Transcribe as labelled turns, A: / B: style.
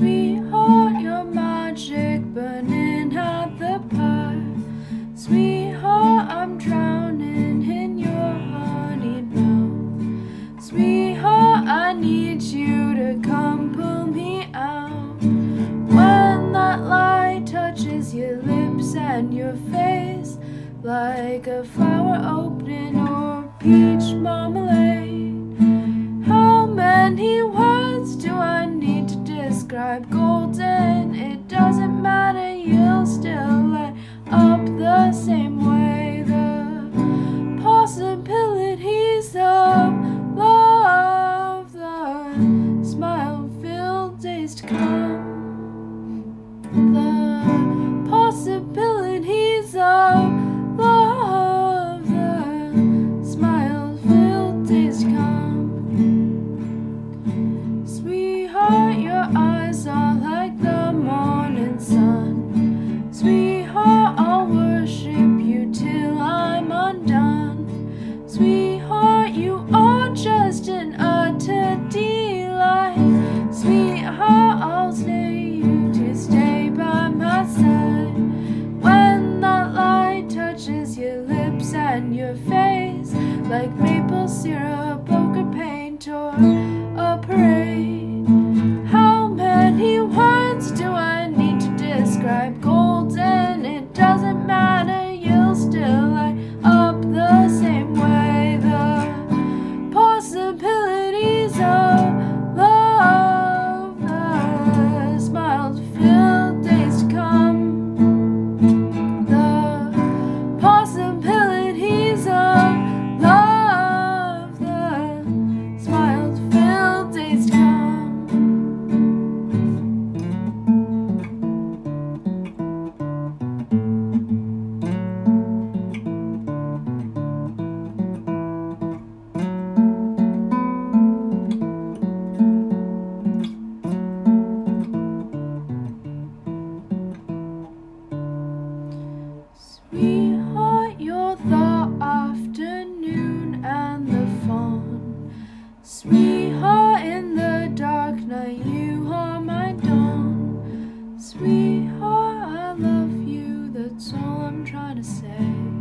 A: Sweetheart, your magic burning at the pipe. Sweetheart, I'm drowning in your honey mouth. Sweetheart, I need you to come pull me out. When that light touches your lips and your face, like a flower opening or peach marmalade, how many syrup, ochre paint, or a parade. How many words do Sweetheart, I love you, that's all I'm trying to say.